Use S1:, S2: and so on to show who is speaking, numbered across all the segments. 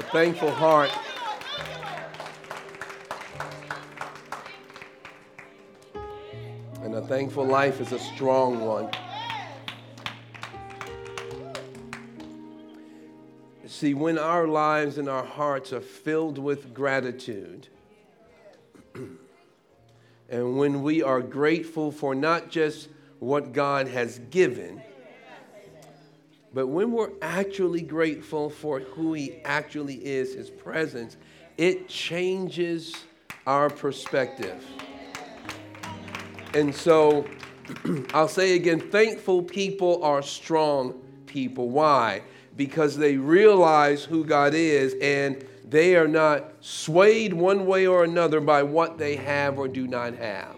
S1: A thankful heart. And a thankful life is a strong one. See, when our lives and our hearts are filled with gratitude, and when we are grateful for not just what God has given, but when we're actually grateful for who He actually is, His presence, it changes our perspective. And so I'll say again thankful people are strong people. Why? Because they realize who God is and they are not swayed one way or another by what they have or do not have.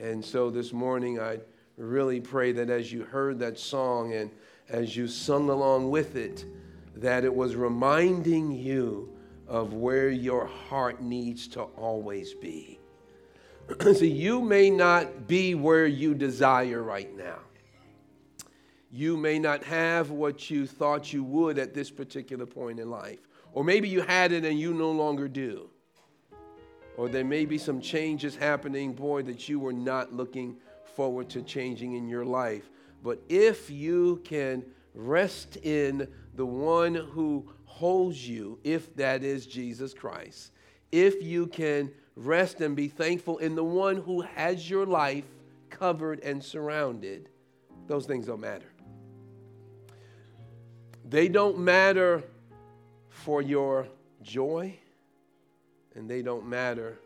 S1: And so this morning, I really pray that as you heard that song and as you sung along with it, that it was reminding you of where your heart needs to always be. See, you may not be where you desire right now. You may not have what you thought you would at this particular point in life. Or maybe you had it and you no longer do. Or there may be some changes happening, boy, that you were not looking forward to changing in your life. But if you can rest in the one who holds you, if that is Jesus Christ, if you can rest and be thankful in the one who has your life covered and surrounded, those things don't matter. They don't matter for your joy, and they don't matter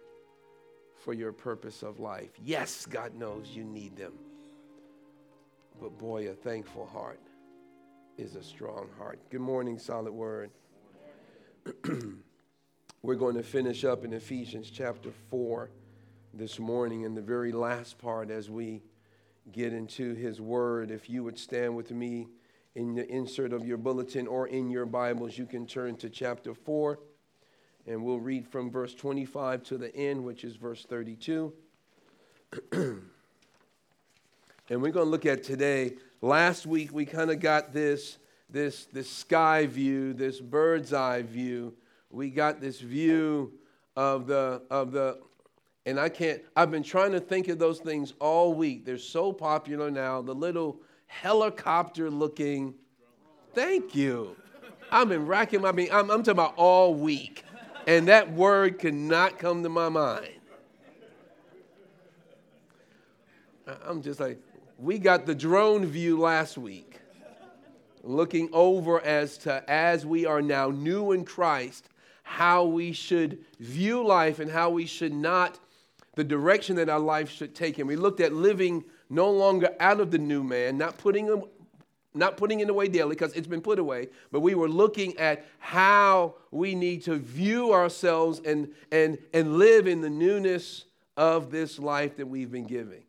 S1: for your purpose of life. Yes, God knows you need them. But boy, a thankful heart is a strong heart. Good morning, Solid Word. We're going to finish up in Ephesians chapter 4 this morning in the very last part as we get into His Word. If you would stand with me in the insert of your bulletin or in your Bibles, you can turn to chapter 4 and we'll read from verse 25 to the end, which is verse 32. and we're going to look at today. Last week we kind of got this, this, this sky view, this bird's eye view. We got this view of the, of the, and I can't, I've been trying to think of those things all week. They're so popular now. The little helicopter looking, thank you. I've been racking my, mean, I'm, I'm talking about all week and that word could not come to my mind. I'm just like, we got the drone view last week, looking over as to as we are now new in Christ, how we should view life and how we should not, the direction that our life should take. And we looked at living no longer out of the new man, not putting not putting it away daily because it's been put away, but we were looking at how we need to view ourselves and, and, and live in the newness of this life that we've been giving.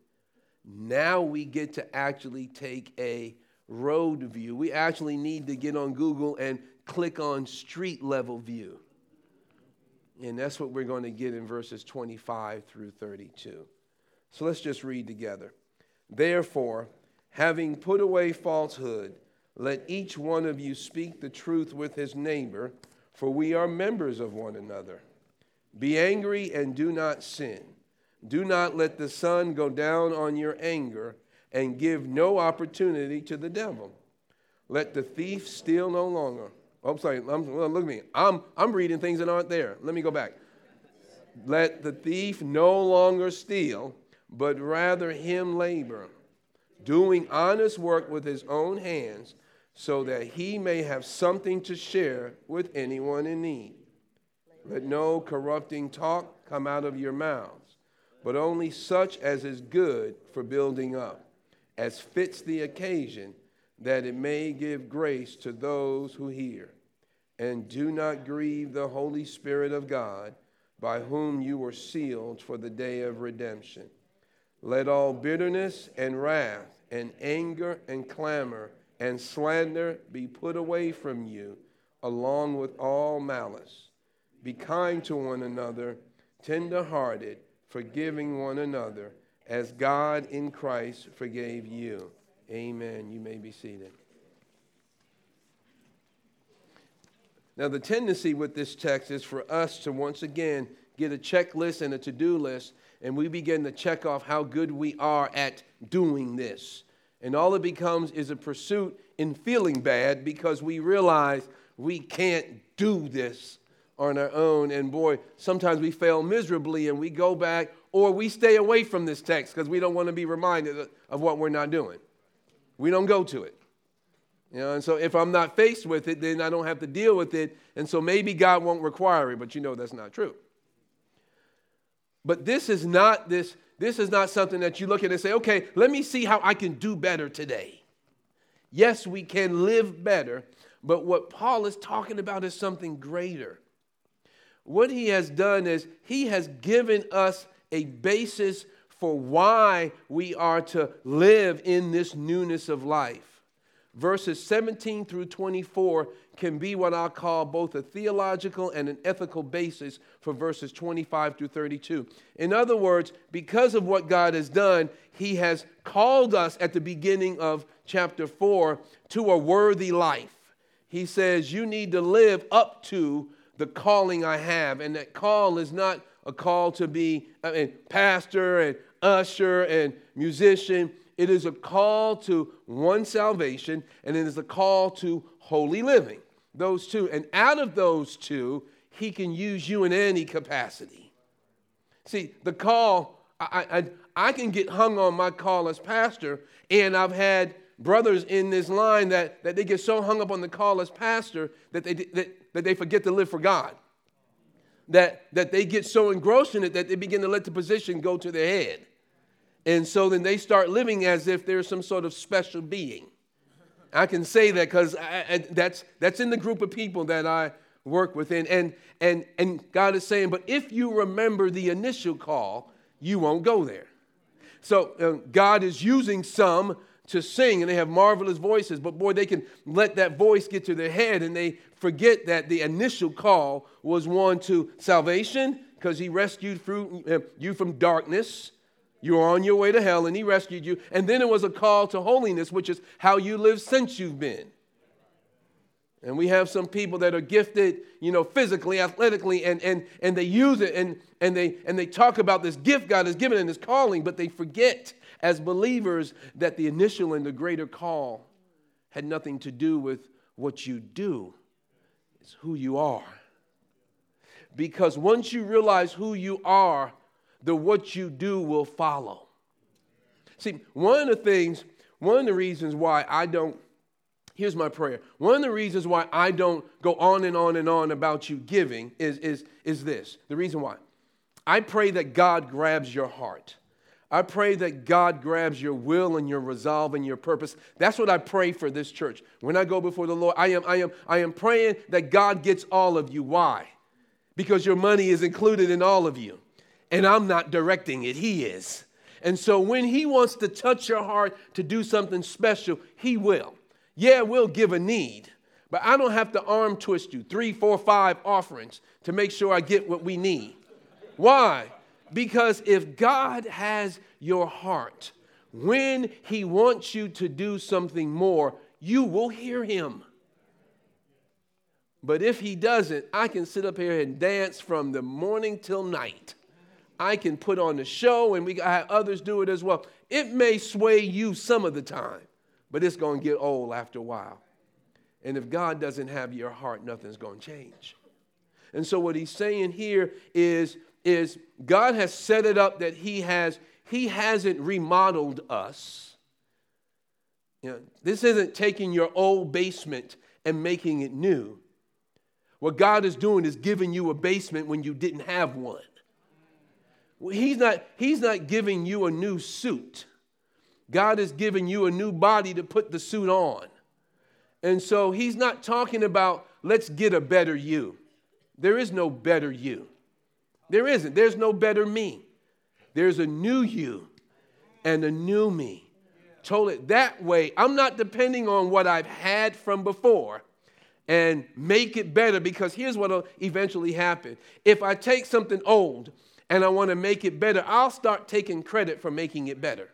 S1: Now we get to actually take a road view. We actually need to get on Google and click on street level view. And that's what we're going to get in verses 25 through 32. So let's just read together. Therefore, Having put away falsehood, let each one of you speak the truth with his neighbor, for we are members of one another. Be angry and do not sin. Do not let the sun go down on your anger, and give no opportunity to the devil. Let the thief steal no longer. Oh, I'm sorry, I'm, look at me. I'm, I'm reading things that aren't there. Let me go back. Let the thief no longer steal, but rather him labor doing honest work with his own hands, so that he may have something to share with anyone in need. Let no corrupting talk come out of your mouths, but only such as is good for building up, as fits the occasion, that it may give grace to those who hear. And do not grieve the Holy Spirit of God, by whom you were sealed for the day of redemption. Let all bitterness and wrath and anger and clamor and slander be put away from you, along with all malice. Be kind to one another, tender hearted, forgiving one another, as God in Christ forgave you. Amen. You may be seated. Now, the tendency with this text is for us to once again get a checklist and a to do list, and we begin to check off how good we are at doing this. And all it becomes is a pursuit in feeling bad because we realize we can't do this on our own. And boy, sometimes we fail miserably and we go back or we stay away from this text because we don't want to be reminded of what we're not doing. We don't go to it. You know, and so if I'm not faced with it, then I don't have to deal with it. And so maybe God won't require it, but you know that's not true. But this is not this, this is not something that you look at and say, okay, let me see how I can do better today. Yes, we can live better, but what Paul is talking about is something greater. What he has done is he has given us a basis for why we are to live in this newness of life verses 17 through 24 can be what I'll call both a theological and an ethical basis for verses 25 through 32. In other words, because of what God has done, He has called us at the beginning of chapter 4 to a worthy life. He says, You need to live up to the calling I have. And that call is not a call to be I mean, pastor and usher and musician. It is a call to one salvation, and it is a call to holy living. Those two. And out of those two, he can use you in any capacity. See, the call, I, I, I can get hung on my call as pastor, and I've had brothers in this line that, that they get so hung up on the call as pastor that they, that, that they forget to live for God. That, that they get so engrossed in it that they begin to let the position go to their head. And so then they start living as if they're some sort of special being. I can say that because that's, that's in the group of people that I work within. And, and, and God is saying, but if you remember the initial call, you won't go there. So uh, God is using some to sing and they have marvelous voices, but boy, they can let that voice get to their head and they forget that the initial call was one to salvation because He rescued uh, you from darkness you were on your way to hell and he rescued you. And then it was a call to holiness, which is how you live since you've been. And we have some people that are gifted, you know, physically, athletically, and, and, and they use it and, and, they, and they talk about this gift God has given and his calling, but they forget as believers that the initial and the greater call had nothing to do with what you do, it's who you are. Because once you realize who you are, the what you do will follow. See, one of the things, one of the reasons why I don't, here's my prayer. One of the reasons why I don't go on and on and on about you giving is, is, is this. The reason why. I pray that God grabs your heart. I pray that God grabs your will and your resolve and your purpose. That's what I pray for this church. When I go before the Lord, I am, I am, I am praying that God gets all of you. Why? Because your money is included in all of you and I'm not directing it, He is. And so when He wants to touch your heart to do something special, He will. Yeah, we'll give a need, but I don't have to arm twist you three, four, five offerings to make sure I get what we need. Why? Because if God has your heart, when He wants you to do something more, you will hear Him. But if He doesn't, I can sit up here and dance from the morning till night I can put on the show and we have others do it as well. It may sway you some of the time, but it's going to get old after a while. And if God doesn't have your heart, nothing's going to change. And so what he's saying here is, is God has set it up that he has he hasn't remodeled us. You know, this isn't taking your old basement and making it new. What God is doing is giving you a basement when you didn't have one. He's not, he's not giving you a new suit. God is giving you a new body to put the suit on. And so he's not talking about let's get a better you. There is no better you. There isn't. There's no better me. There's a new you and a new me. Told it that way. I'm not depending on what I've had from before and make it better because here's what will eventually happen. If I take something old and I want to make it better, I'll start taking credit for making it better.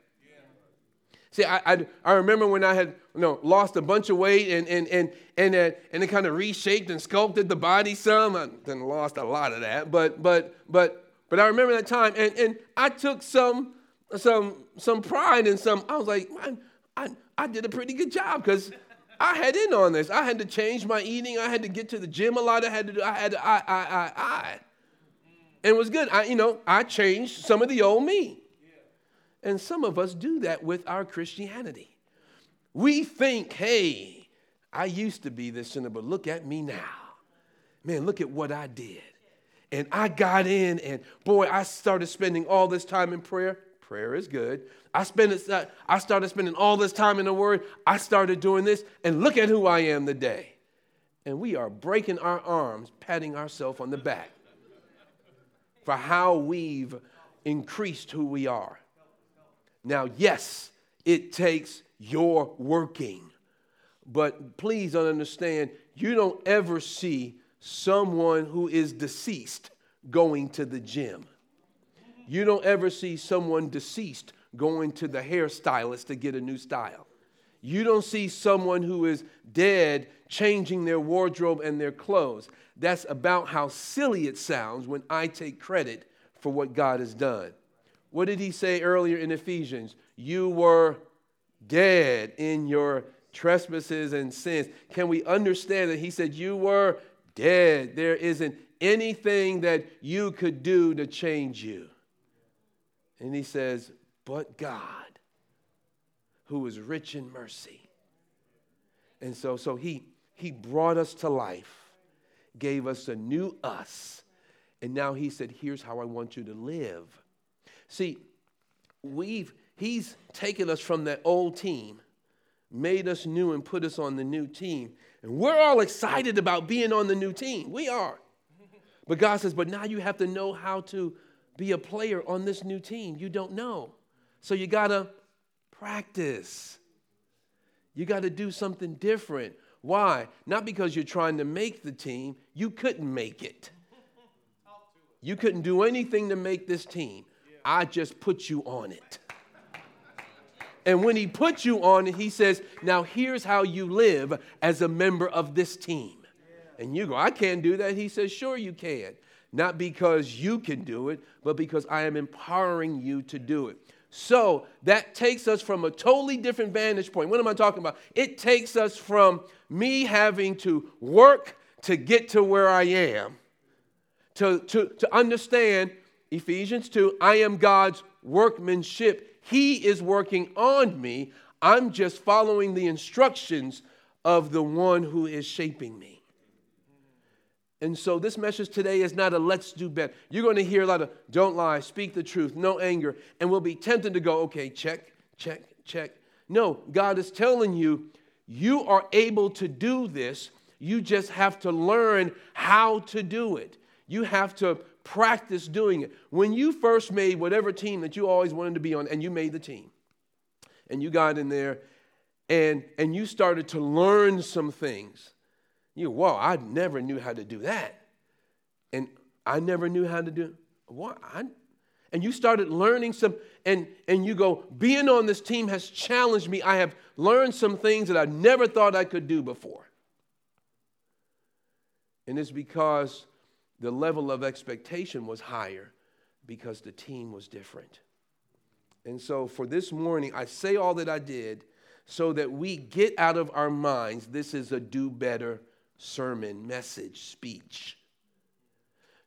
S1: See, I, I, I, remember when I had you know, lost a bunch of weight and, and, and, and, and it kind of reshaped and sculpted the body some. I then lost a lot of that, but, but, but, but I remember that time and, and I took some, some, some pride in some. I was like, I, I, I did a pretty good job because I had in on this. I had to change my eating. I had to get to the gym a lot. I had to do, I had to, I, I, I, I. And was good. I, you know, I changed some of the old me. And some of us do that with our Christianity. We think, hey, I used to be this sinner, but look at me now. Man, look at what I did. And I got in, and boy, I started spending all this time in prayer. Prayer is good. I, spent, uh, I started spending all this time in the Word. I started doing this, and look at who I am today. And we are breaking our arms, patting ourselves on the back for how we've increased who we are. Now, yes, it takes your working, but please understand you don't ever see someone who is deceased going to the gym. You don't ever see someone deceased going to the hairstylist to get a new style. You don't see someone who is dead changing their wardrobe and their clothes. That's about how silly it sounds when I take credit for what God has done. What did he say earlier in Ephesians? You were dead in your trespasses and sins. Can we understand that he said you were dead? There isn't anything that you could do to change you. And he says, but God, who is rich in mercy. And so, so he, he brought us to life, gave us a new us, and now he said, Here's how I want you to live. See, we've he's taken us from that old team, made us new and put us on the new team. And we're all excited about being on the new team. We are. But God says, but now you have to know how to be a player on this new team. You don't know. So you got to practice. You got to do something different. Why? Not because you're trying to make the team, you couldn't make it. You couldn't do anything to make this team. I just put you on it. And when he puts you on it, he says, Now here's how you live as a member of this team. And you go, I can't do that. He says, Sure, you can. Not because you can do it, but because I am empowering you to do it. So that takes us from a totally different vantage point. What am I talking about? It takes us from me having to work to get to where I am, to, to, to understand Ephesians 2 I am God's workmanship. He is working on me. I'm just following the instructions of the one who is shaping me. And so this message today is not a let's do better. You're going to hear a lot of don't lie, speak the truth, no anger, and we'll be tempted to go, okay, check, check, check. No, God is telling you, you are able to do this. You just have to learn how to do it. You have to practice doing it. When you first made whatever team that you always wanted to be on, and you made the team, and you got in there, and, and you started to learn some things, you, whoa, I never knew how to do that. And I never knew how to do what? I, and you started learning some, and, and you go, being on this team has challenged me. I have learned some things that I never thought I could do before. And it's because the level of expectation was higher because the team was different. And so for this morning, I say all that I did so that we get out of our minds this is a do better sermon, message, speech.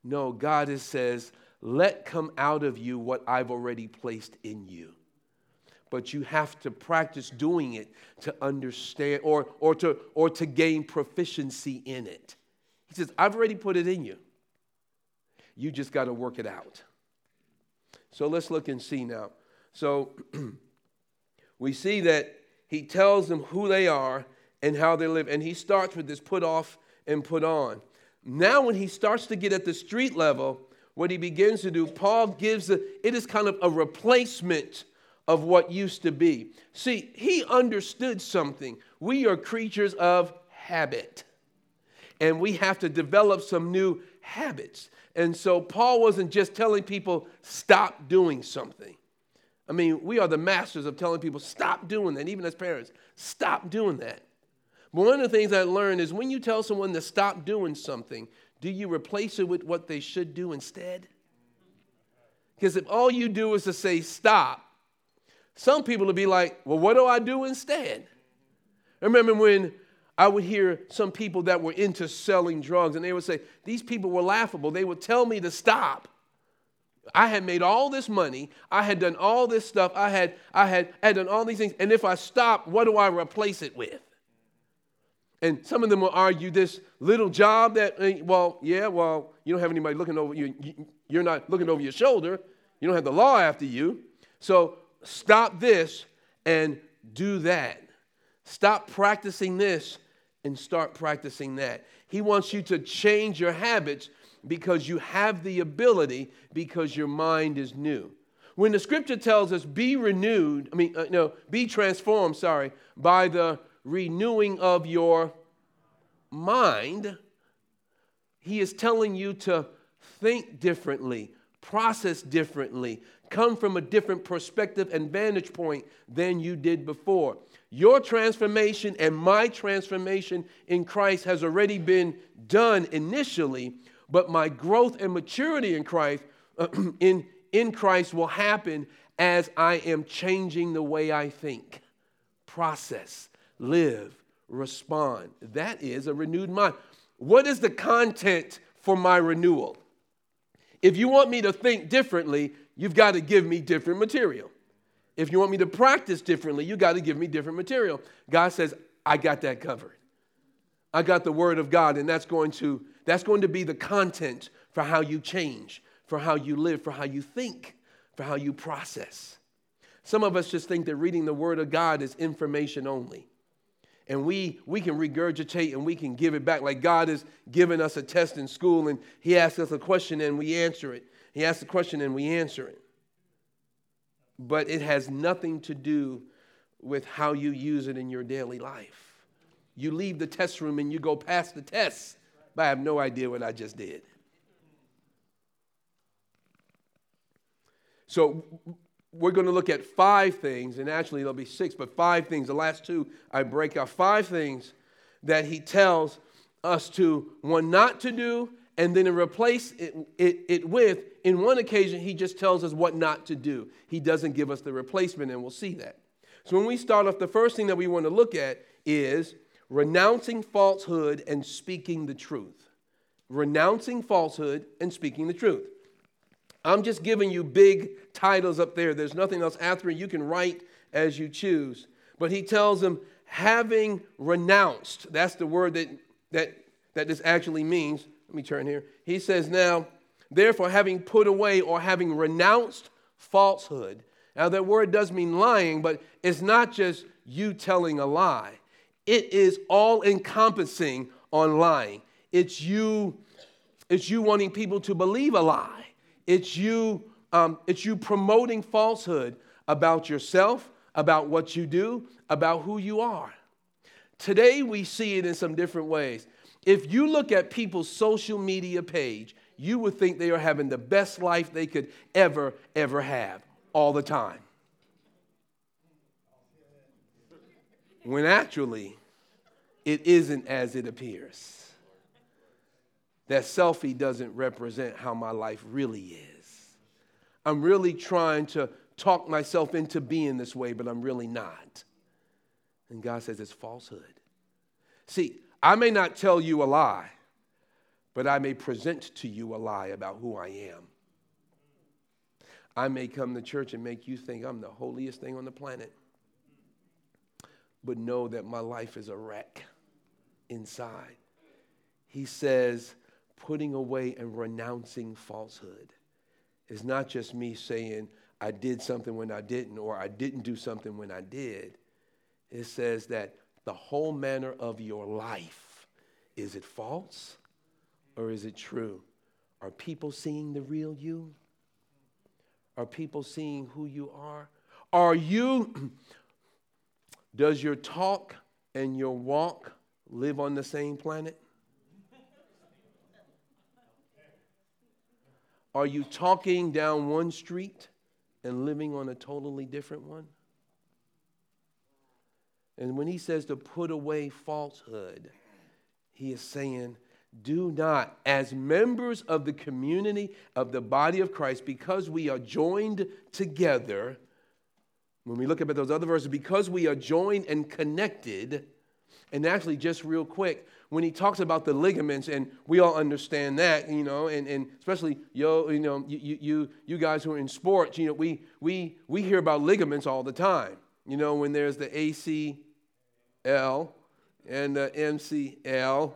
S1: No, God is, says, let come out of you what I've already placed in you. But you have to practice doing it to understand or, or, to, or to gain proficiency in it. He says, I've already put it in you. You just got to work it out. So let's look and see now. So we see that he tells them who they are and how they live. And he starts with this put off and put on. Now, when he starts to get at the street level, what he begins to do, Paul gives a, it is kind of a replacement of what used to be. See, he understood something. We are creatures of habit, and we have to develop some new habits. And so Paul wasn't just telling people, stop doing something. I mean, we are the masters of telling people, stop doing that, even as parents, stop doing that. But one of the things I learned is when you tell someone to stop doing something, do you replace it with what they should do instead? Because if all you do is to say stop, some people will be like, well, what do I do instead? I remember when I would hear some people that were into selling drugs, and they would say, These people were laughable. They would tell me to stop. I had made all this money. I had done all this stuff. I had, I had, I had done all these things. And if I stop, what do I replace it with? And some of them will argue this little job that, eh, well, yeah, well, you don't have anybody looking over you. You're not looking over your shoulder. You don't have the law after you. So stop this and do that. Stop practicing this and start practicing that. He wants you to change your habits because you have the ability because your mind is new. When the scripture tells us be renewed, I mean, uh, no, be transformed, sorry, by the renewing of your mind, he is telling you to think differently, process differently, come from a different perspective and vantage point than you did before. Your transformation and my transformation in Christ has already been done initially, but my growth and maturity in Christ in, in Christ will happen as I am changing the way I think, process, live, respond. That is a renewed mind. What is the content for my renewal? If you want me to think differently, you've got to give me different material. If you want me to practice differently, you got to give me different material. God says, I got that covered. I got the word of God, and that's going to that's going to be the content for how you change, for how you live, for how you think, for how you process. Some of us just think that reading the word of God is information only. And we, we can regurgitate and we can give it back. Like God has given us a test in school and He asks us a question and we answer it. He asks a question and we answer it but it has nothing to do with how you use it in your daily life. You leave the test room and you go past the test, but I have no idea what I just did. So we're going to look at five things, and actually there'll be six, but five things. The last two I break out five things that he tells us to one not to do and then replace it, it, it, with, in one occasion, he just tells us what not to do. He doesn't give us the replacement, and we'll see that. So, when we start off, the first thing that we want to look at is renouncing falsehood and speaking the truth. Renouncing falsehood and speaking the truth. I'm just giving you big titles up there. There's nothing else after it. You can write as you choose. But he tells them, having renounced, that's the word that, that, that this actually means let me turn here. He says, Now, therefore, having put away or having renounced falsehood. Now, that word does mean lying, but it's not just you telling a lie, it is all encompassing on lying. It's you, it's you wanting people to believe a lie. It's you, um, it's you promoting falsehood about yourself, about what you do, about who you are. Today, we see it in some different ways. If you look at people's social media page, you would think they are having the best life they could ever, ever have all the time. When actually, it isn't as it appears. That selfie doesn't represent how my life really is. I'm really trying to talk myself into being this way, but I'm really not. And God says it's falsehood. See, I may not tell you a lie, but I may present to you a lie about who I am. I may come to church and make you think I'm the holiest thing on the planet, but know that my life is a wreck inside. He says, putting away and renouncing falsehood is not just me saying I did something when I didn't, or I didn't do something when I did. It says that the whole manner of your life. Is it false or is it true? Are people seeing the real you? Are people seeing who you are? Are you, does your talk and your walk live on the same planet? Are you talking down one street and living on a totally different one? And when he says to put away falsehood, he is saying, do not, as members of the community of the body of Christ, because we are joined together, when we look at those other verses, because we are joined and connected, and actually, just real quick, when he talks about the ligaments, and we all understand that, you know, and, and especially yo, you know, you, you, you guys who are in sports, you know, we, we, we hear about ligaments all the time. You know, when there's the ACL and the MCL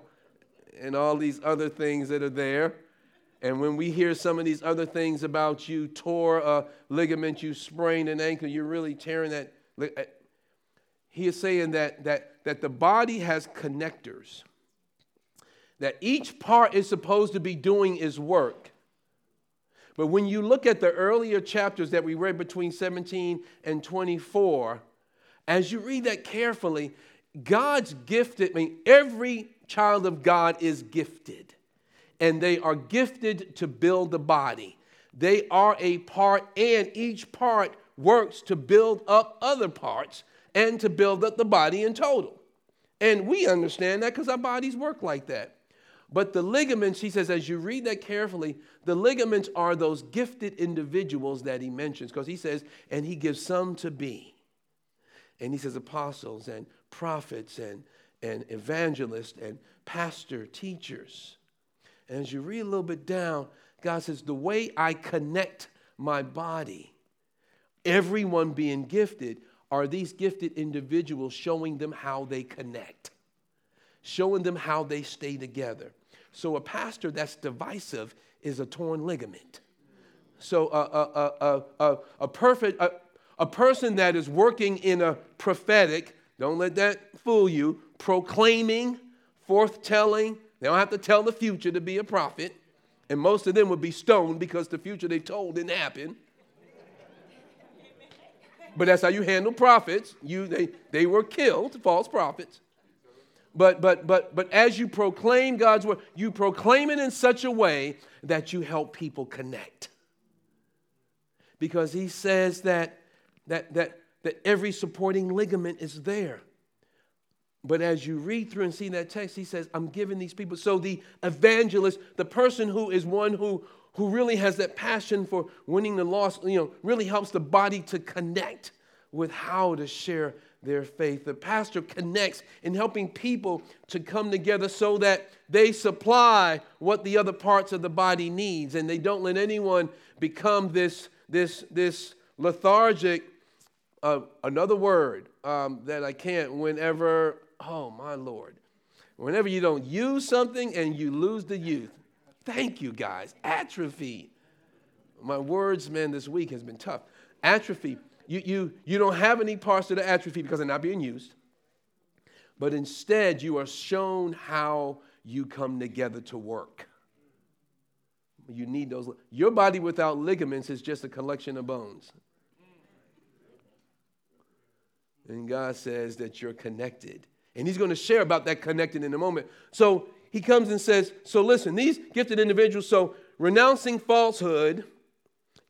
S1: and all these other things that are there. And when we hear some of these other things about you tore a ligament, you sprained an ankle, you're really tearing that. Uh, he is saying that, that, that the body has connectors, that each part is supposed to be doing its work. But when you look at the earlier chapters that we read between 17 and 24, as you read that carefully, God's gifted, I mean, every child of God is gifted and they are gifted to build the body. They are a part, and each part works to build up other parts and to build up the body in total. And we understand that because our bodies work like that. But the ligaments, he says, as you read that carefully, the ligaments are those gifted individuals that he mentions because he says, and he gives some to be. And he says, apostles and prophets and, and evangelists and pastor, teachers. And as you read a little bit down, God says, The way I connect my body, everyone being gifted, are these gifted individuals showing them how they connect, showing them how they stay together. So a pastor that's divisive is a torn ligament. So a, a, a, a, perfect, a, a person that is working in a prophetic, don't let that fool you, proclaiming, forthtelling, they don't have to tell the future to be a prophet. And most of them would be stoned because the future they told didn't happen. But that's how you handle prophets. You, they, they were killed, false prophets. But, but, but, but as you proclaim God's word, you proclaim it in such a way that you help people connect. Because he says that, that, that, that every supporting ligament is there. But as you read through and see that text, he says, I'm giving these people. So the evangelist, the person who is one who, who really has that passion for winning the lost, you know, really helps the body to connect with how to share their faith. The pastor connects in helping people to come together so that they supply what the other parts of the body needs and they don't let anyone become this, this, this lethargic, uh, another word um, that I can't, whenever Oh, my Lord. Whenever you don't use something and you lose the youth. Thank you, guys. Atrophy. My words, man, this week has been tough. Atrophy. You, you, you don't have any parts of the atrophy because they're not being used. But instead, you are shown how you come together to work. You need those. Your body without ligaments is just a collection of bones. And God says that you're connected. And he's going to share about that connected in a moment. So he comes and says, So listen, these gifted individuals, so renouncing falsehood,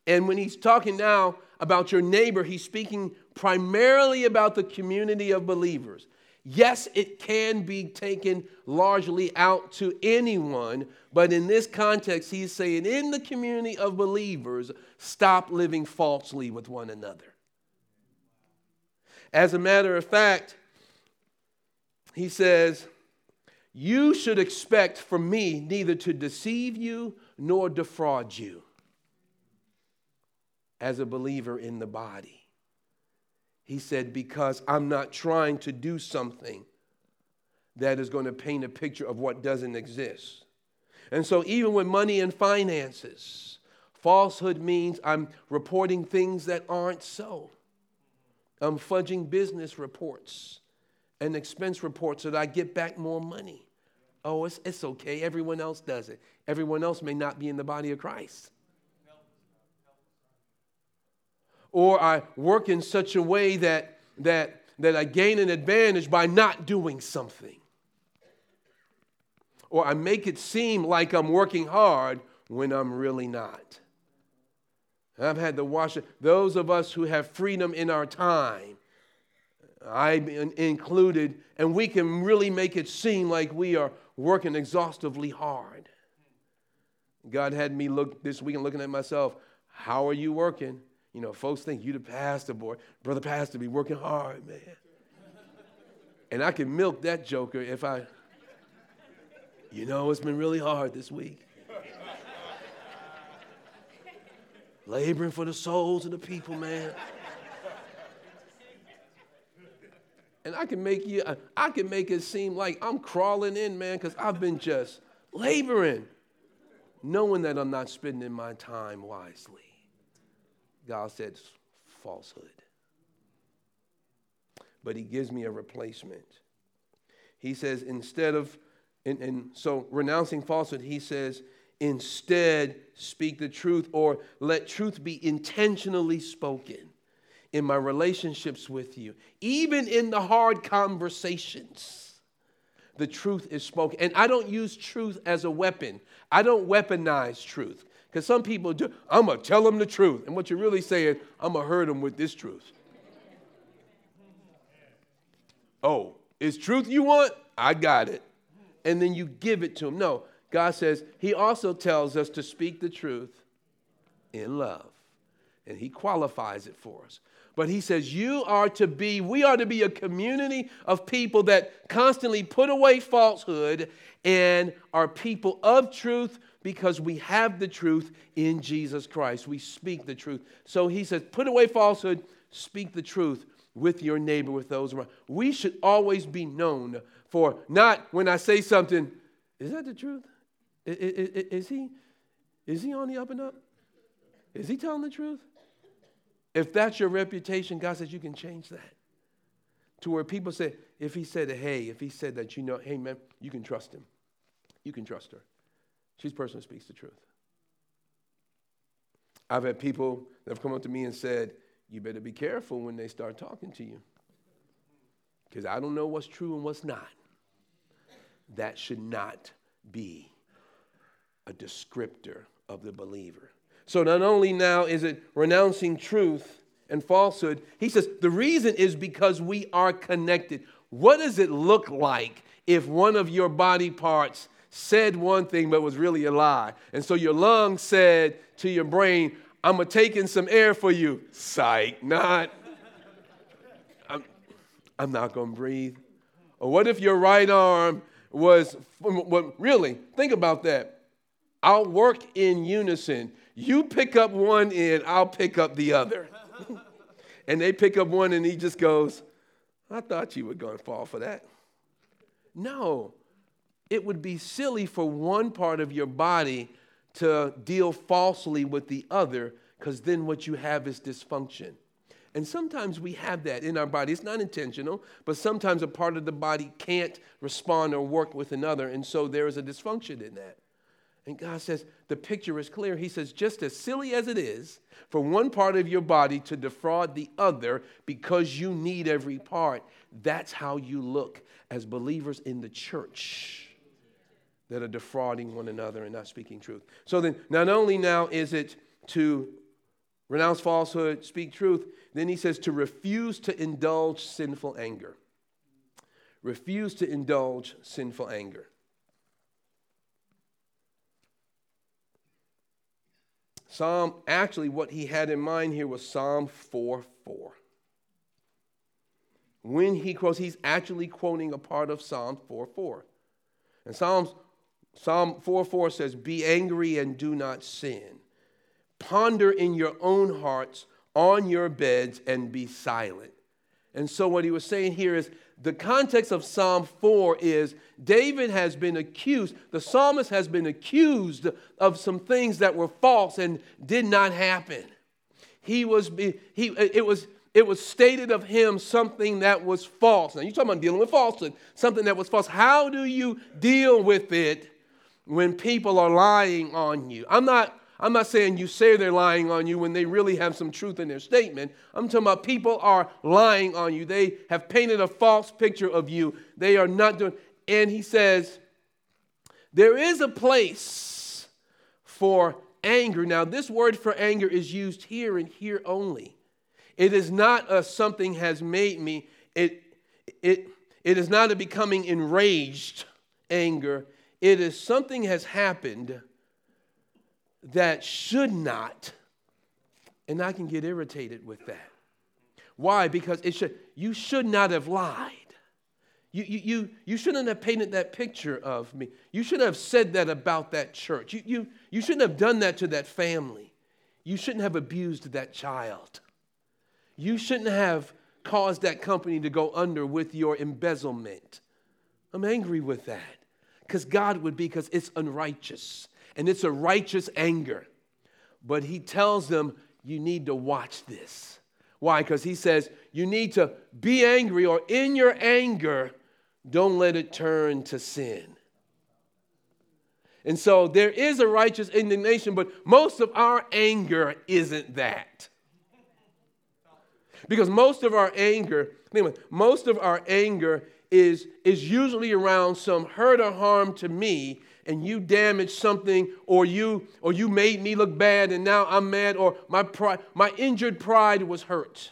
S1: and when he's talking now about your neighbor, he's speaking primarily about the community of believers. Yes, it can be taken largely out to anyone, but in this context, he's saying in the community of believers, stop living falsely with one another. As a matter of fact, he says, You should expect from me neither to deceive you nor defraud you as a believer in the body. He said, Because I'm not trying to do something that is going to paint a picture of what doesn't exist. And so, even with money and finances, falsehood means I'm reporting things that aren't so. I'm fudging business reports an expense report so that I get back more money. Oh, it's, it's okay. Everyone else does it. Everyone else may not be in the body of Christ. Or I work in such a way that, that, that I gain an advantage by not doing something. Or I make it seem like I'm working hard when I'm really not. I've had to wash it. Those of us who have freedom in our time, I included, and we can really make it seem like we are working exhaustively hard. God had me look this week and looking at myself. How are you working? You know, folks think you the pastor, boy. Brother pastor be working hard, man. And I can milk that joker if I, you know, it's been really hard this week. Laboring for the souls of the people, man. And I can make you, uh, I can make it seem like I'm crawling in, man, because I've been just laboring, knowing that I'm not spending my time wisely. God said falsehood. But he gives me a replacement. He says, instead of, and, and so renouncing falsehood, he says, instead speak the truth or let truth be intentionally spoken in my relationships with you, even in the hard conversations, the truth is spoken. And I don't use truth as a weapon, I don't weaponize truth. Because some people do, I'm going to tell them the truth. And what you're really saying, I'm going to hurt them with this truth. Oh, is truth you want? I got it. And then you give it to them. No, God says, He also tells us to speak the truth in love. And He qualifies it for us. But he says, You are to be, we are to be a community of people that constantly put away falsehood and are people of truth because we have the truth in Jesus Christ. We speak the truth. So he says, Put away falsehood, speak the truth with your neighbor, with those around. We should always be known for not when I say something, is that the truth? Is, is, is he, is he on the up and up? Is he telling the truth? If that's your reputation, God says you can change that. To where people say, if he said, hey, if he said that, you know, hey, man, you can trust him. You can trust her. She's the person who speaks the truth. I've had people that have come up to me and said, you better be careful when they start talking to you. Because I don't know what's true and what's not. That should not be a descriptor of the believer. So not only now is it renouncing truth and falsehood, he says the reason is because we are connected. What does it look like if one of your body parts said one thing but was really a lie? And so your lung said to your brain, I'm gonna take in some air for you. Psych, not. I'm, I'm not gonna breathe. Or what if your right arm was, well, really, think about that. I'll work in unison. You pick up one end, I'll pick up the other. and they pick up one, and he just goes, I thought you were going to fall for that. No, it would be silly for one part of your body to deal falsely with the other, because then what you have is dysfunction. And sometimes we have that in our body. It's not intentional, but sometimes a part of the body can't respond or work with another. And so there is a dysfunction in that. And God says, the picture is clear. He says, just as silly as it is for one part of your body to defraud the other because you need every part, that's how you look as believers in the church that are defrauding one another and not speaking truth. So then, not only now is it to renounce falsehood, speak truth, then he says to refuse to indulge sinful anger. Refuse to indulge sinful anger. Psalm, actually, what he had in mind here was Psalm 4 4. When he quotes, he's actually quoting a part of Psalm 4 4. And Psalms, Psalm 4 4 says, Be angry and do not sin. Ponder in your own hearts on your beds and be silent. And so, what he was saying here is the context of Psalm 4 is David has been accused, the psalmist has been accused of some things that were false and did not happen. He was, he, it, was, it was stated of him something that was false. Now, you're talking about dealing with falsehood, something that was false. How do you deal with it when people are lying on you? I'm not I'm not saying you say they're lying on you when they really have some truth in their statement. I'm talking about people are lying on you. They have painted a false picture of you. They are not doing. And he says, there is a place for anger. Now, this word for anger is used here and here only. It is not a something has made me. It, it, it is not a becoming enraged anger. It is something has happened that should not, and I can get irritated with that. Why? Because it should, you should not have lied. You, you, you, you shouldn't have painted that picture of me. You should have said that about that church. You, you, you shouldn't have done that to that family. You shouldn't have abused that child. You shouldn't have caused that company to go under with your embezzlement. I'm angry with that because God would be, because it's unrighteous and it's a righteous anger. But He tells them, you need to watch this. Why? Because He says, you need to be angry, or in your anger, don't let it turn to sin. And so there is a righteous indignation, but most of our anger isn't that. Because most of our anger, anyway, most of our anger is, is usually around some hurt or harm to me, and you damaged something, or you or you made me look bad, and now I'm mad, or my pride, my injured pride was hurt.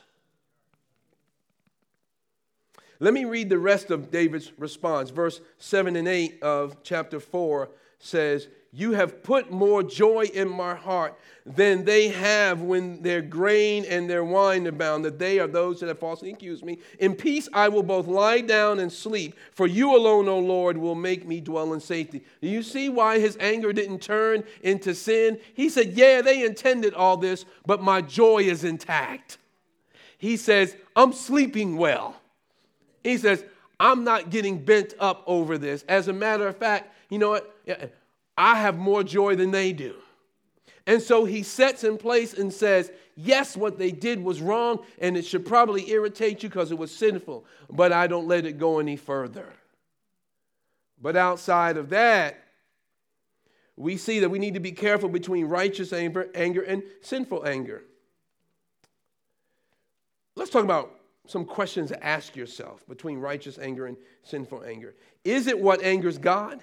S1: Let me read the rest of David's response. Verse 7 and 8 of chapter 4 says, You have put more joy in my heart than they have when their grain and their wine abound, that they are those that have falsely accused me. In peace I will both lie down and sleep, for you alone, O Lord, will make me dwell in safety. Do you see why his anger didn't turn into sin? He said, Yeah, they intended all this, but my joy is intact. He says, I'm sleeping well. He says, I'm not getting bent up over this. As a matter of fact, you know what? I have more joy than they do. And so he sets in place and says, Yes, what they did was wrong, and it should probably irritate you because it was sinful, but I don't let it go any further. But outside of that, we see that we need to be careful between righteous anger, anger and sinful anger. Let's talk about some questions to ask yourself between righteous anger and sinful anger. Is it what angers God?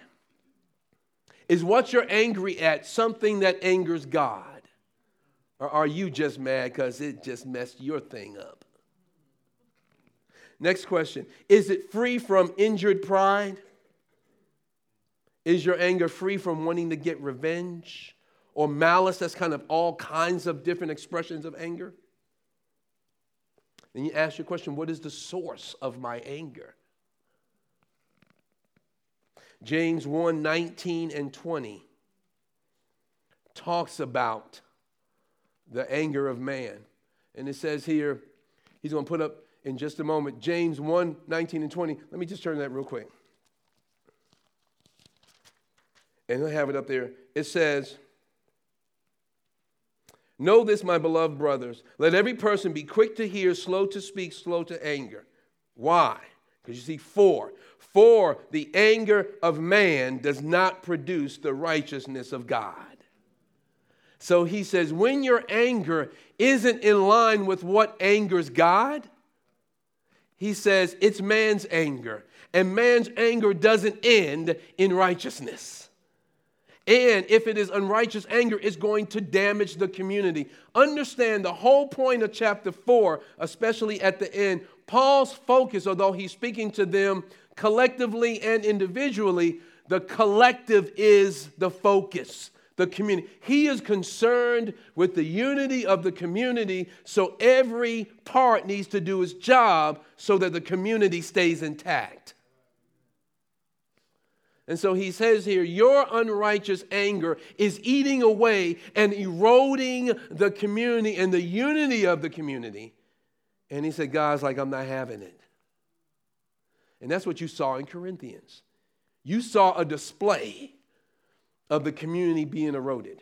S1: Is what you're angry at something that angers God? Or are you just mad because it just messed your thing up? Next question Is it free from injured pride? Is your anger free from wanting to get revenge or malice? That's kind of all kinds of different expressions of anger. Then you ask your question what is the source of my anger? James 1 19 and 20 talks about the anger of man. And it says here, he's going to put up in just a moment James 1 19 and 20. Let me just turn that real quick. And he'll have it up there. It says, Know this, my beloved brothers. Let every person be quick to hear, slow to speak, slow to anger. Why? Because you see, for. For the anger of man does not produce the righteousness of God. So he says, when your anger isn't in line with what angers God, he says it's man's anger. And man's anger doesn't end in righteousness. And if it is unrighteous anger, it's going to damage the community. Understand the whole point of chapter 4, especially at the end. Paul's focus, although he's speaking to them collectively and individually, the collective is the focus, the community. He is concerned with the unity of the community, so every part needs to do its job so that the community stays intact. And so he says here, Your unrighteous anger is eating away and eroding the community and the unity of the community. And he said, God's like, I'm not having it. And that's what you saw in Corinthians. You saw a display of the community being eroded.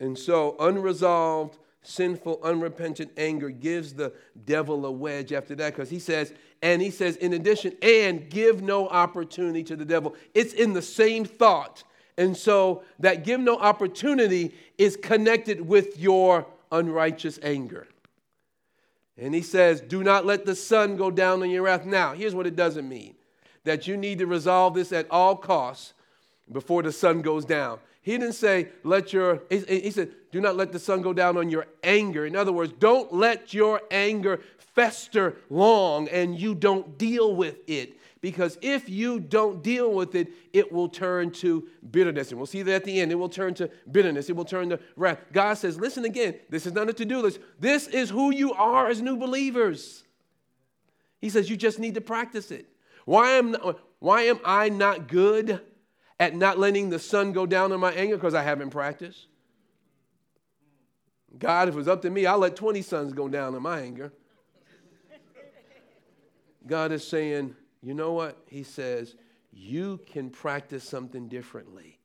S1: And so, unresolved sinful, unrepentant anger gives the devil a wedge after that because he says, and he says, in addition, and give no opportunity to the devil. It's in the same thought. And so that give no opportunity is connected with your unrighteous anger. And he says, do not let the sun go down on your wrath. Now, here's what it doesn't mean that you need to resolve this at all costs before the sun goes down. He didn't say, let your, he said, do not let the sun go down on your anger. In other words, don't let your anger fester long and you don't deal with it. Because if you don't deal with it, it will turn to bitterness. And we'll see that at the end. It will turn to bitterness. It will turn to wrath. God says, listen again, this is not a to do list. This is who you are as new believers. He says, you just need to practice it. Why am, why am I not good at not letting the sun go down in my anger? Because I haven't practiced. God, if it was up to me, I'll let 20 suns go down in my anger. God is saying, you know what? He says, you can practice something differently.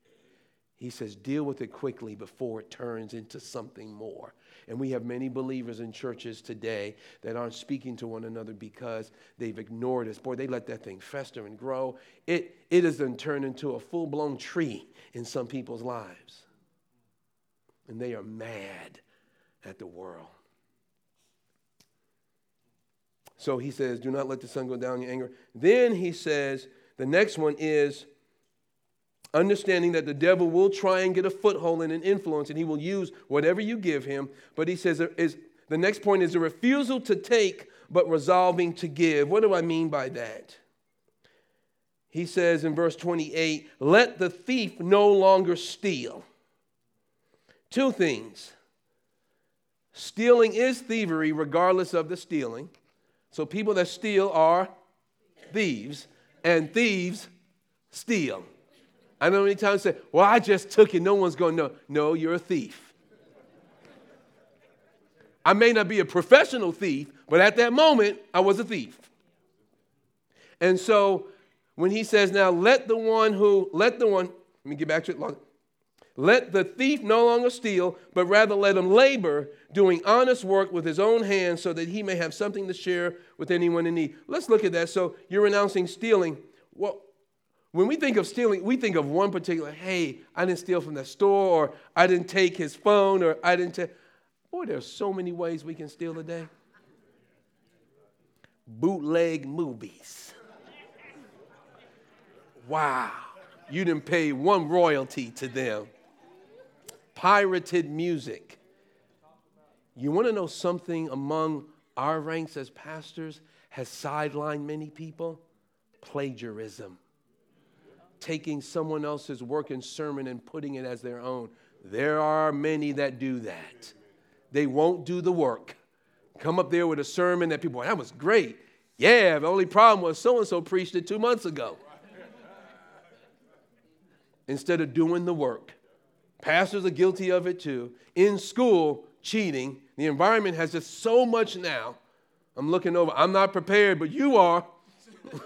S1: He says, deal with it quickly before it turns into something more. And we have many believers in churches today that aren't speaking to one another because they've ignored us. Boy, they let that thing fester and grow. It, it has then turned into a full blown tree in some people's lives. And they are mad at the world. So he says, Do not let the sun go down in your anger. Then he says, the next one is understanding that the devil will try and get a foothold and an influence, and he will use whatever you give him. But he says, is, the next point is a refusal to take, but resolving to give. What do I mean by that? He says in verse 28 let the thief no longer steal. Two things. Stealing is thievery, regardless of the stealing. So people that steal are thieves, and thieves steal. I know many times say, Well, I just took it, no one's going to know. No, you're a thief. I may not be a professional thief, but at that moment, I was a thief. And so when he says, Now let the one who, let the one, let me get back to it. Let the thief no longer steal, but rather let him labor, doing honest work with his own hands, so that he may have something to share with anyone in need. Let's look at that. So you're renouncing stealing. Well, when we think of stealing, we think of one particular, hey, I didn't steal from that store, or I didn't take his phone, or I didn't take. Boy, there's so many ways we can steal today. Bootleg movies. Wow. You didn't pay one royalty to them pirated music. You want to know something among our ranks as pastors has sidelined many people? Plagiarism. Taking someone else's work and sermon and putting it as their own. There are many that do that. They won't do the work. Come up there with a sermon that people, that was great. Yeah, the only problem was so and so preached it two months ago. Instead of doing the work. Pastors are guilty of it too. In school, cheating. The environment has just so much now. I'm looking over. I'm not prepared, but you are.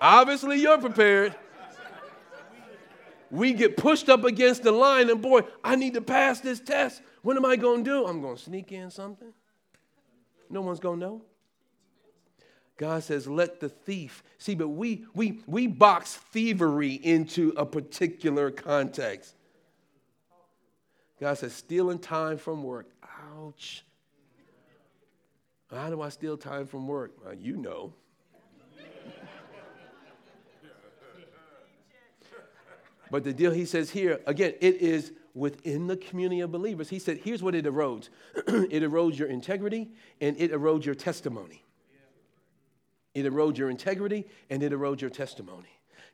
S1: Obviously, you're prepared. We get pushed up against the line, and boy, I need to pass this test. What am I going to do? I'm going to sneak in something. No one's going to know. God says, let the thief. See, but we, we, we box thievery into a particular context. God says, stealing time from work. Ouch. How do I steal time from work? Well, you know. but the deal he says here, again, it is within the community of believers. He said, here's what it erodes it erodes your integrity and it erodes your testimony. It erodes your integrity and it erodes your testimony.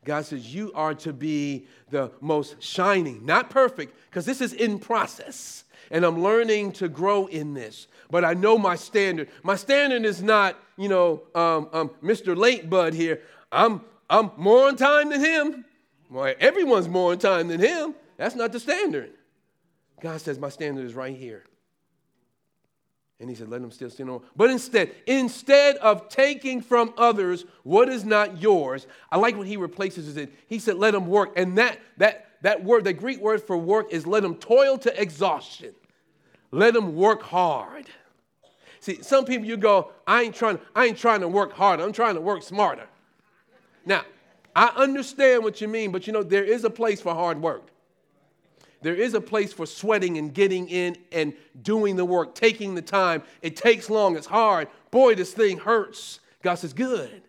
S1: God says you are to be the most shining, not perfect, because this is in process. And I'm learning to grow in this. But I know my standard. My standard is not, you know, um, um, Mr. Late Bud here. I'm, I'm more on time than him. Well, everyone's more on time than him. That's not the standard. God says my standard is right here. And he said, Let them still no But instead, instead of taking from others what is not yours, I like what he replaces it. He said, Let them work. And that that that word, the Greek word for work is let them toil to exhaustion. Let them work hard. See, some people you go, I ain't trying, I ain't trying to work harder, I'm trying to work smarter. Now, I understand what you mean, but you know, there is a place for hard work. There is a place for sweating and getting in and doing the work, taking the time. It takes long, it's hard. Boy, this thing hurts. God says, Good.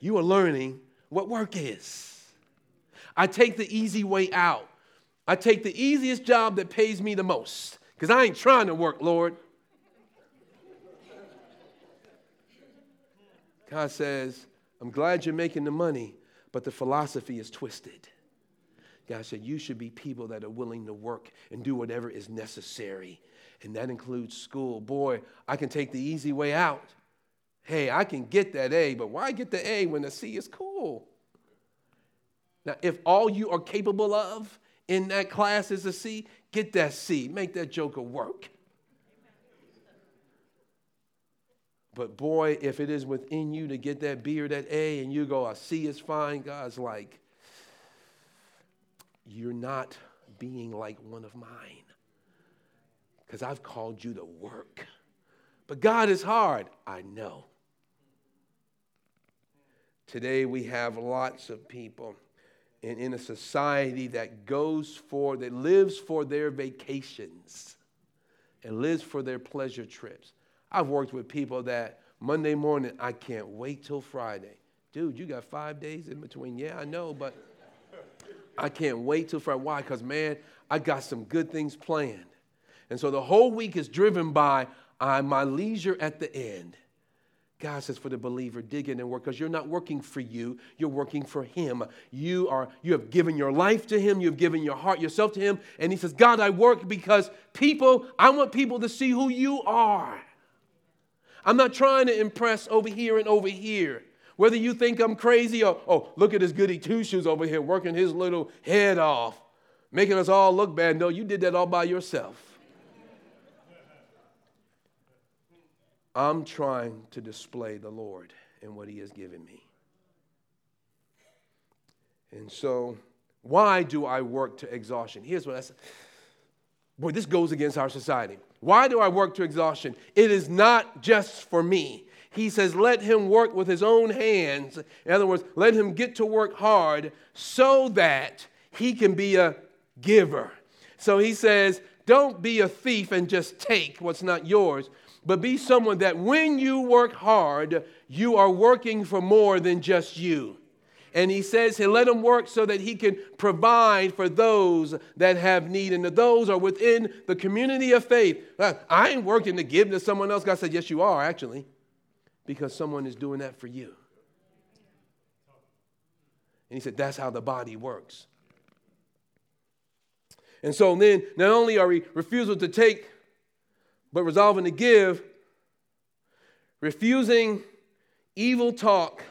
S1: You are learning what work is. I take the easy way out. I take the easiest job that pays me the most because I ain't trying to work, Lord. God says, I'm glad you're making the money, but the philosophy is twisted. God said, You should be people that are willing to work and do whatever is necessary. And that includes school. Boy, I can take the easy way out. Hey, I can get that A, but why get the A when the C is cool? Now, if all you are capable of in that class is a C, get that C. Make that joker work. But boy, if it is within you to get that B or that A and you go, a C is fine, God's like, you're not being like one of mine because I've called you to work. But God is hard. I know. Today we have lots of people in, in a society that goes for, that lives for their vacations and lives for their pleasure trips. I've worked with people that Monday morning, I can't wait till Friday. Dude, you got five days in between. Yeah, I know, but I can't wait till Friday. Why? Because, man, I got some good things planned. And so the whole week is driven by uh, my leisure at the end. God says for the believer, dig in and work because you're not working for you, you're working for Him. You are you have given your life to Him, you've given your heart, yourself to Him, and He says, God, I work because people, I want people to see who you are. I'm not trying to impress over here and over here. Whether you think I'm crazy or, oh, look at this goody two shoes over here working his little head off, making us all look bad. No, you did that all by yourself. I'm trying to display the Lord and what He has given me. And so, why do I work to exhaustion? Here's what I said. Boy, this goes against our society. Why do I work to exhaustion? It is not just for me. He says, let him work with his own hands. In other words, let him get to work hard so that he can be a giver. So he says, don't be a thief and just take what's not yours, but be someone that when you work hard, you are working for more than just you. And he says he'll let him work so that he can provide for those that have need. And those are within the community of faith. Uh, I ain't working to give to someone else. God said, Yes, you are, actually, because someone is doing that for you. And he said, That's how the body works. And so then, not only are we refusal to take, but resolving to give, refusing evil talk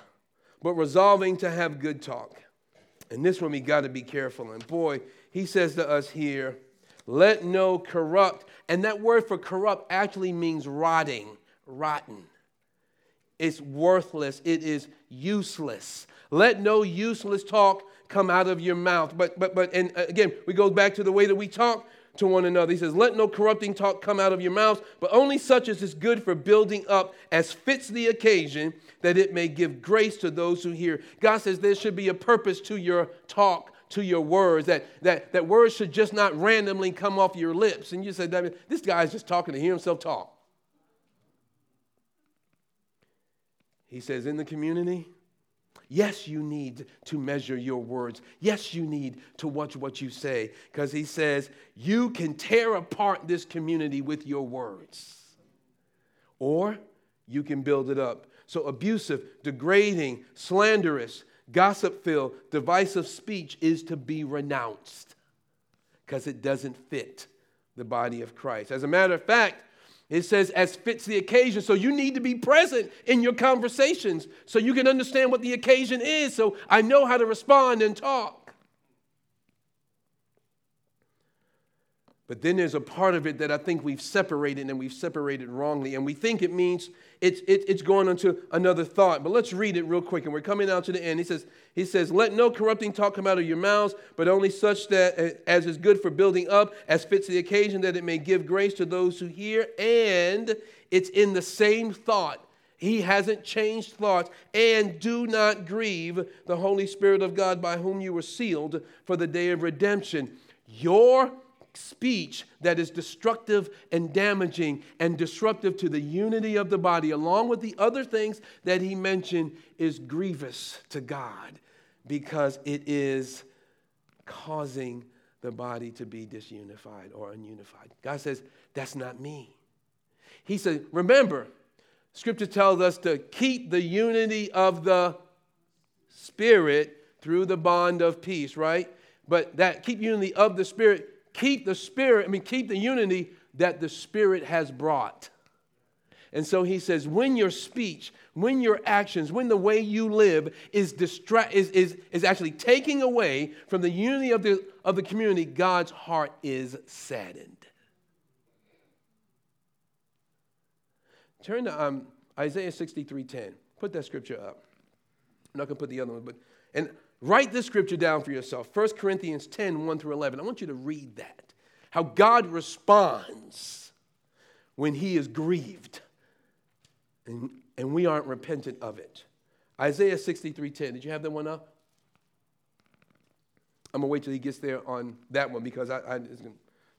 S1: but resolving to have good talk. And this one we got to be careful. And boy, he says to us here, let no corrupt, and that word for corrupt actually means rotting, rotten. It's worthless, it is useless. Let no useless talk come out of your mouth. But but but and uh, again, we go back to the way that we talk to one another. He says, Let no corrupting talk come out of your mouths, but only such as is good for building up as fits the occasion, that it may give grace to those who hear. God says there should be a purpose to your talk, to your words, that, that, that words should just not randomly come off your lips. And you say, This guy's just talking to hear himself talk. He says, In the community, Yes, you need to measure your words. Yes, you need to watch what you say because he says you can tear apart this community with your words or you can build it up. So, abusive, degrading, slanderous, gossip filled, divisive speech is to be renounced because it doesn't fit the body of Christ. As a matter of fact, it says, as fits the occasion. So you need to be present in your conversations so you can understand what the occasion is. So I know how to respond and talk. But then there's a part of it that I think we've separated and we've separated wrongly. And we think it means it's, it, it's going into another thought. But let's read it real quick. And we're coming out to the end. He says, he says, Let no corrupting talk come out of your mouths, but only such that uh, as is good for building up, as fits the occasion, that it may give grace to those who hear. And it's in the same thought. He hasn't changed thoughts. And do not grieve the Holy Spirit of God by whom you were sealed for the day of redemption. Your speech that is destructive and damaging and disruptive to the unity of the body, along with the other things that he mentioned, is grievous to God because it is causing the body to be disunified or ununified. God says, That's not me. He said, Remember, scripture tells us to keep the unity of the Spirit through the bond of peace, right? But that keep unity of the Spirit keep the spirit, I mean, keep the unity that the spirit has brought. And so he says, when your speech, when your actions, when the way you live is, distra- is, is, is actually taking away from the unity of the, of the community, God's heart is saddened. Turn to um, Isaiah 63:10. Put that scripture up. I'm not going to put the other one, but and Write this scripture down for yourself 1 Corinthians 10 1 through 11. I want you to read that. How God responds when he is grieved and, and we aren't repentant of it. Isaiah 63 10. Did you have that one up? I'm going to wait till he gets there on that one because I, I, it's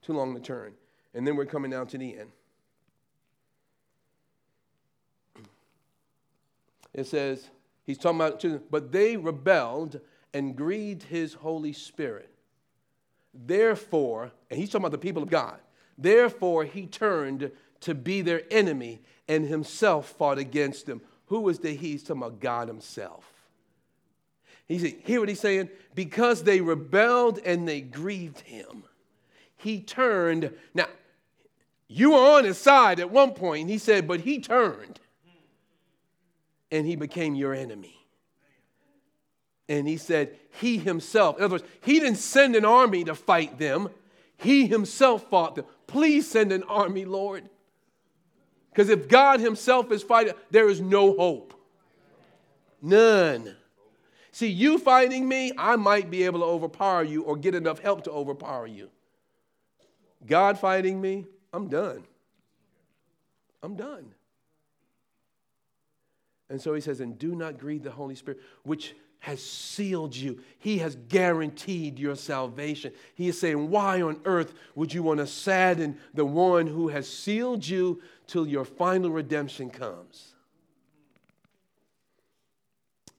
S1: too long to turn. And then we're coming down to the end. It says, he's talking about, but they rebelled and grieved his Holy Spirit. Therefore, and he's talking about the people of God, therefore he turned to be their enemy and himself fought against them. Who was the he? He's talking about God himself. He said, hear what he's saying? Because they rebelled and they grieved him. He turned. Now, you were on his side at one point, and he said, but he turned and he became your enemy. And he said, He himself, in other words, he didn't send an army to fight them, he himself fought them. Please send an army, Lord. Because if God himself is fighting, there is no hope. None. See, you fighting me, I might be able to overpower you or get enough help to overpower you. God fighting me, I'm done. I'm done. And so he says, and do not grieve the Holy Spirit, which has sealed you. He has guaranteed your salvation. He is saying, Why on earth would you want to sadden the one who has sealed you till your final redemption comes?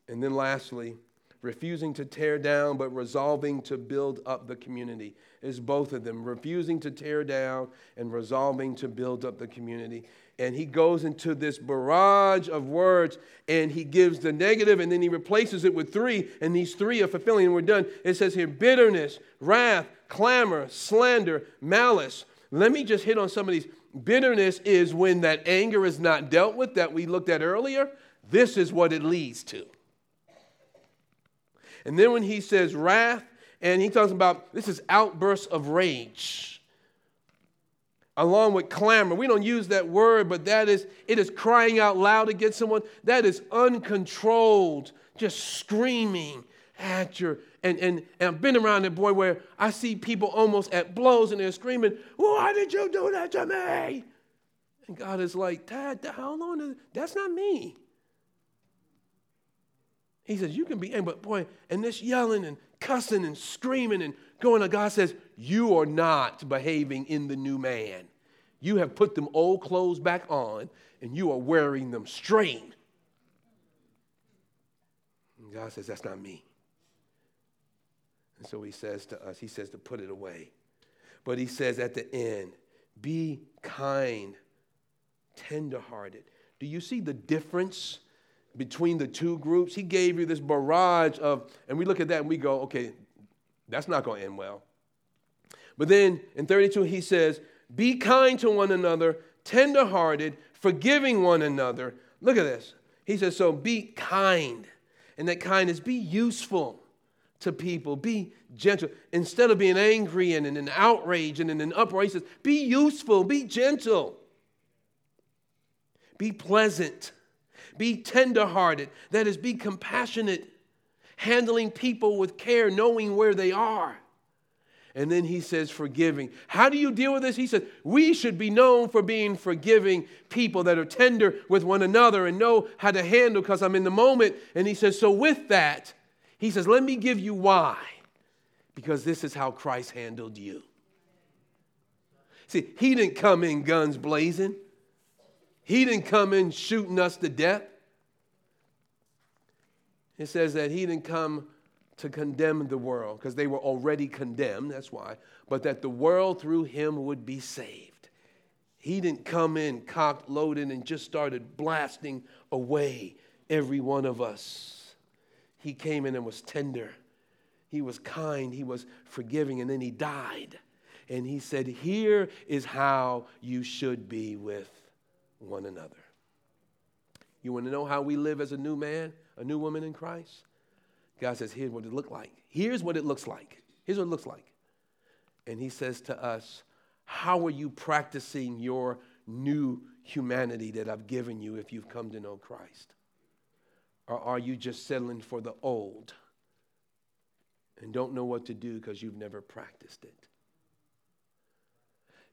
S1: And then, lastly, refusing to tear down but resolving to build up the community is both of them refusing to tear down and resolving to build up the community. And he goes into this barrage of words and he gives the negative and then he replaces it with three and these three are fulfilling and we're done. It says here bitterness wrath clamor slander malice. Let me just hit on some of these. Bitterness is when that anger is not dealt with that we looked at earlier. This is what it leads to. And then when he says wrath and he talks about this is outbursts of rage along with clamor. We don't use that word, but that is, it is crying out loud against someone. That is uncontrolled, just screaming at your. And, and, and I've been around that boy where I see people almost at blows and they're screaming, Why did you do that to me? And God is like, Dad, how long? Is, that's not me. He says, You can be angry, but boy, and this yelling and cussing and screaming and going to God says, You are not behaving in the new man. You have put them old clothes back on and you are wearing them straight. And God says, That's not me. And so he says to us, He says to put it away. But he says at the end, Be kind, tenderhearted. Do you see the difference between the two groups? He gave you this barrage of, and we look at that and we go, okay, that's not going to end well. But then in 32, he says, Be kind to one another, tenderhearted, forgiving one another. Look at this. He says, So be kind. And that kindness, be useful to people, be gentle. Instead of being angry and in an outrage and in an uproar, he says, Be useful, be gentle, be pleasant, be tenderhearted. That is, be compassionate handling people with care, knowing where they are. And then he says, forgiving. How do you deal with this? He says, we should be known for being forgiving people that are tender with one another and know how to handle because I'm in the moment. And he says, so with that, he says, let me give you why. Because this is how Christ handled you. See, he didn't come in guns blazing, he didn't come in shooting us to death. It says that he didn't come to condemn the world because they were already condemned, that's why, but that the world through him would be saved. He didn't come in cocked, loaded, and just started blasting away every one of us. He came in and was tender. He was kind. He was forgiving. And then he died. And he said, Here is how you should be with one another. You want to know how we live as a new man, a new woman in Christ? God says, Here's what it looks like. Here's what it looks like. Here's what it looks like. And he says to us, How are you practicing your new humanity that I've given you if you've come to know Christ? Or are you just settling for the old and don't know what to do because you've never practiced it?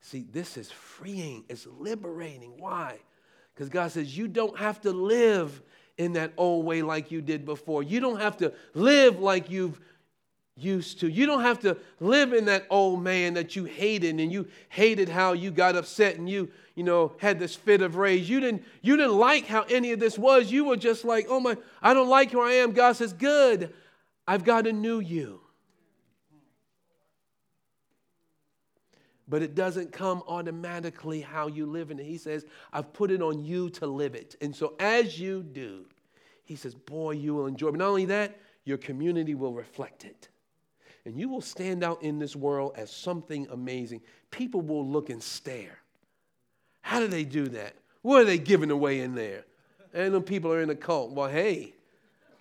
S1: See, this is freeing, it's liberating. Why? Because God says you don't have to live in that old way like you did before. You don't have to live like you've used to. You don't have to live in that old man that you hated and you hated how you got upset and you, you know, had this fit of rage. You didn't you didn't like how any of this was. You were just like, "Oh my, I don't like who I am." God says, "Good. I've got a new you." But it doesn't come automatically how you live in it. He says, I've put it on you to live it. And so as you do, he says, boy, you will enjoy. But not only that, your community will reflect it. And you will stand out in this world as something amazing. People will look and stare. How do they do that? What are they giving away in there? And when people are in a cult, well, hey,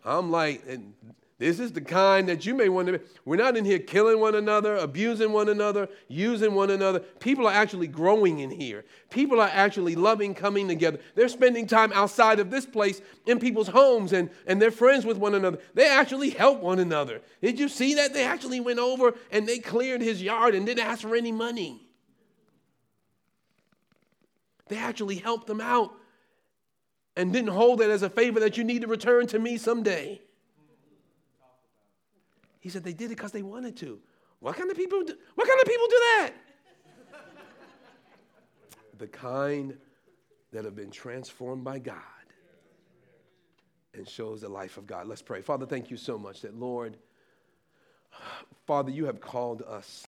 S1: I'm like, and this is the kind that you may want to be. We're not in here killing one another, abusing one another, using one another. People are actually growing in here. People are actually loving coming together. They're spending time outside of this place in people's homes and, and they're friends with one another. They actually help one another. Did you see that? They actually went over and they cleared his yard and didn't ask for any money. They actually helped them out and didn't hold it as a favor that you need to return to me someday. He said they did it because they wanted to. What kind of people do, what kind of people do that? the kind that have been transformed by God and shows the life of God. Let's pray. Father, thank you so much that, Lord, Father, you have called us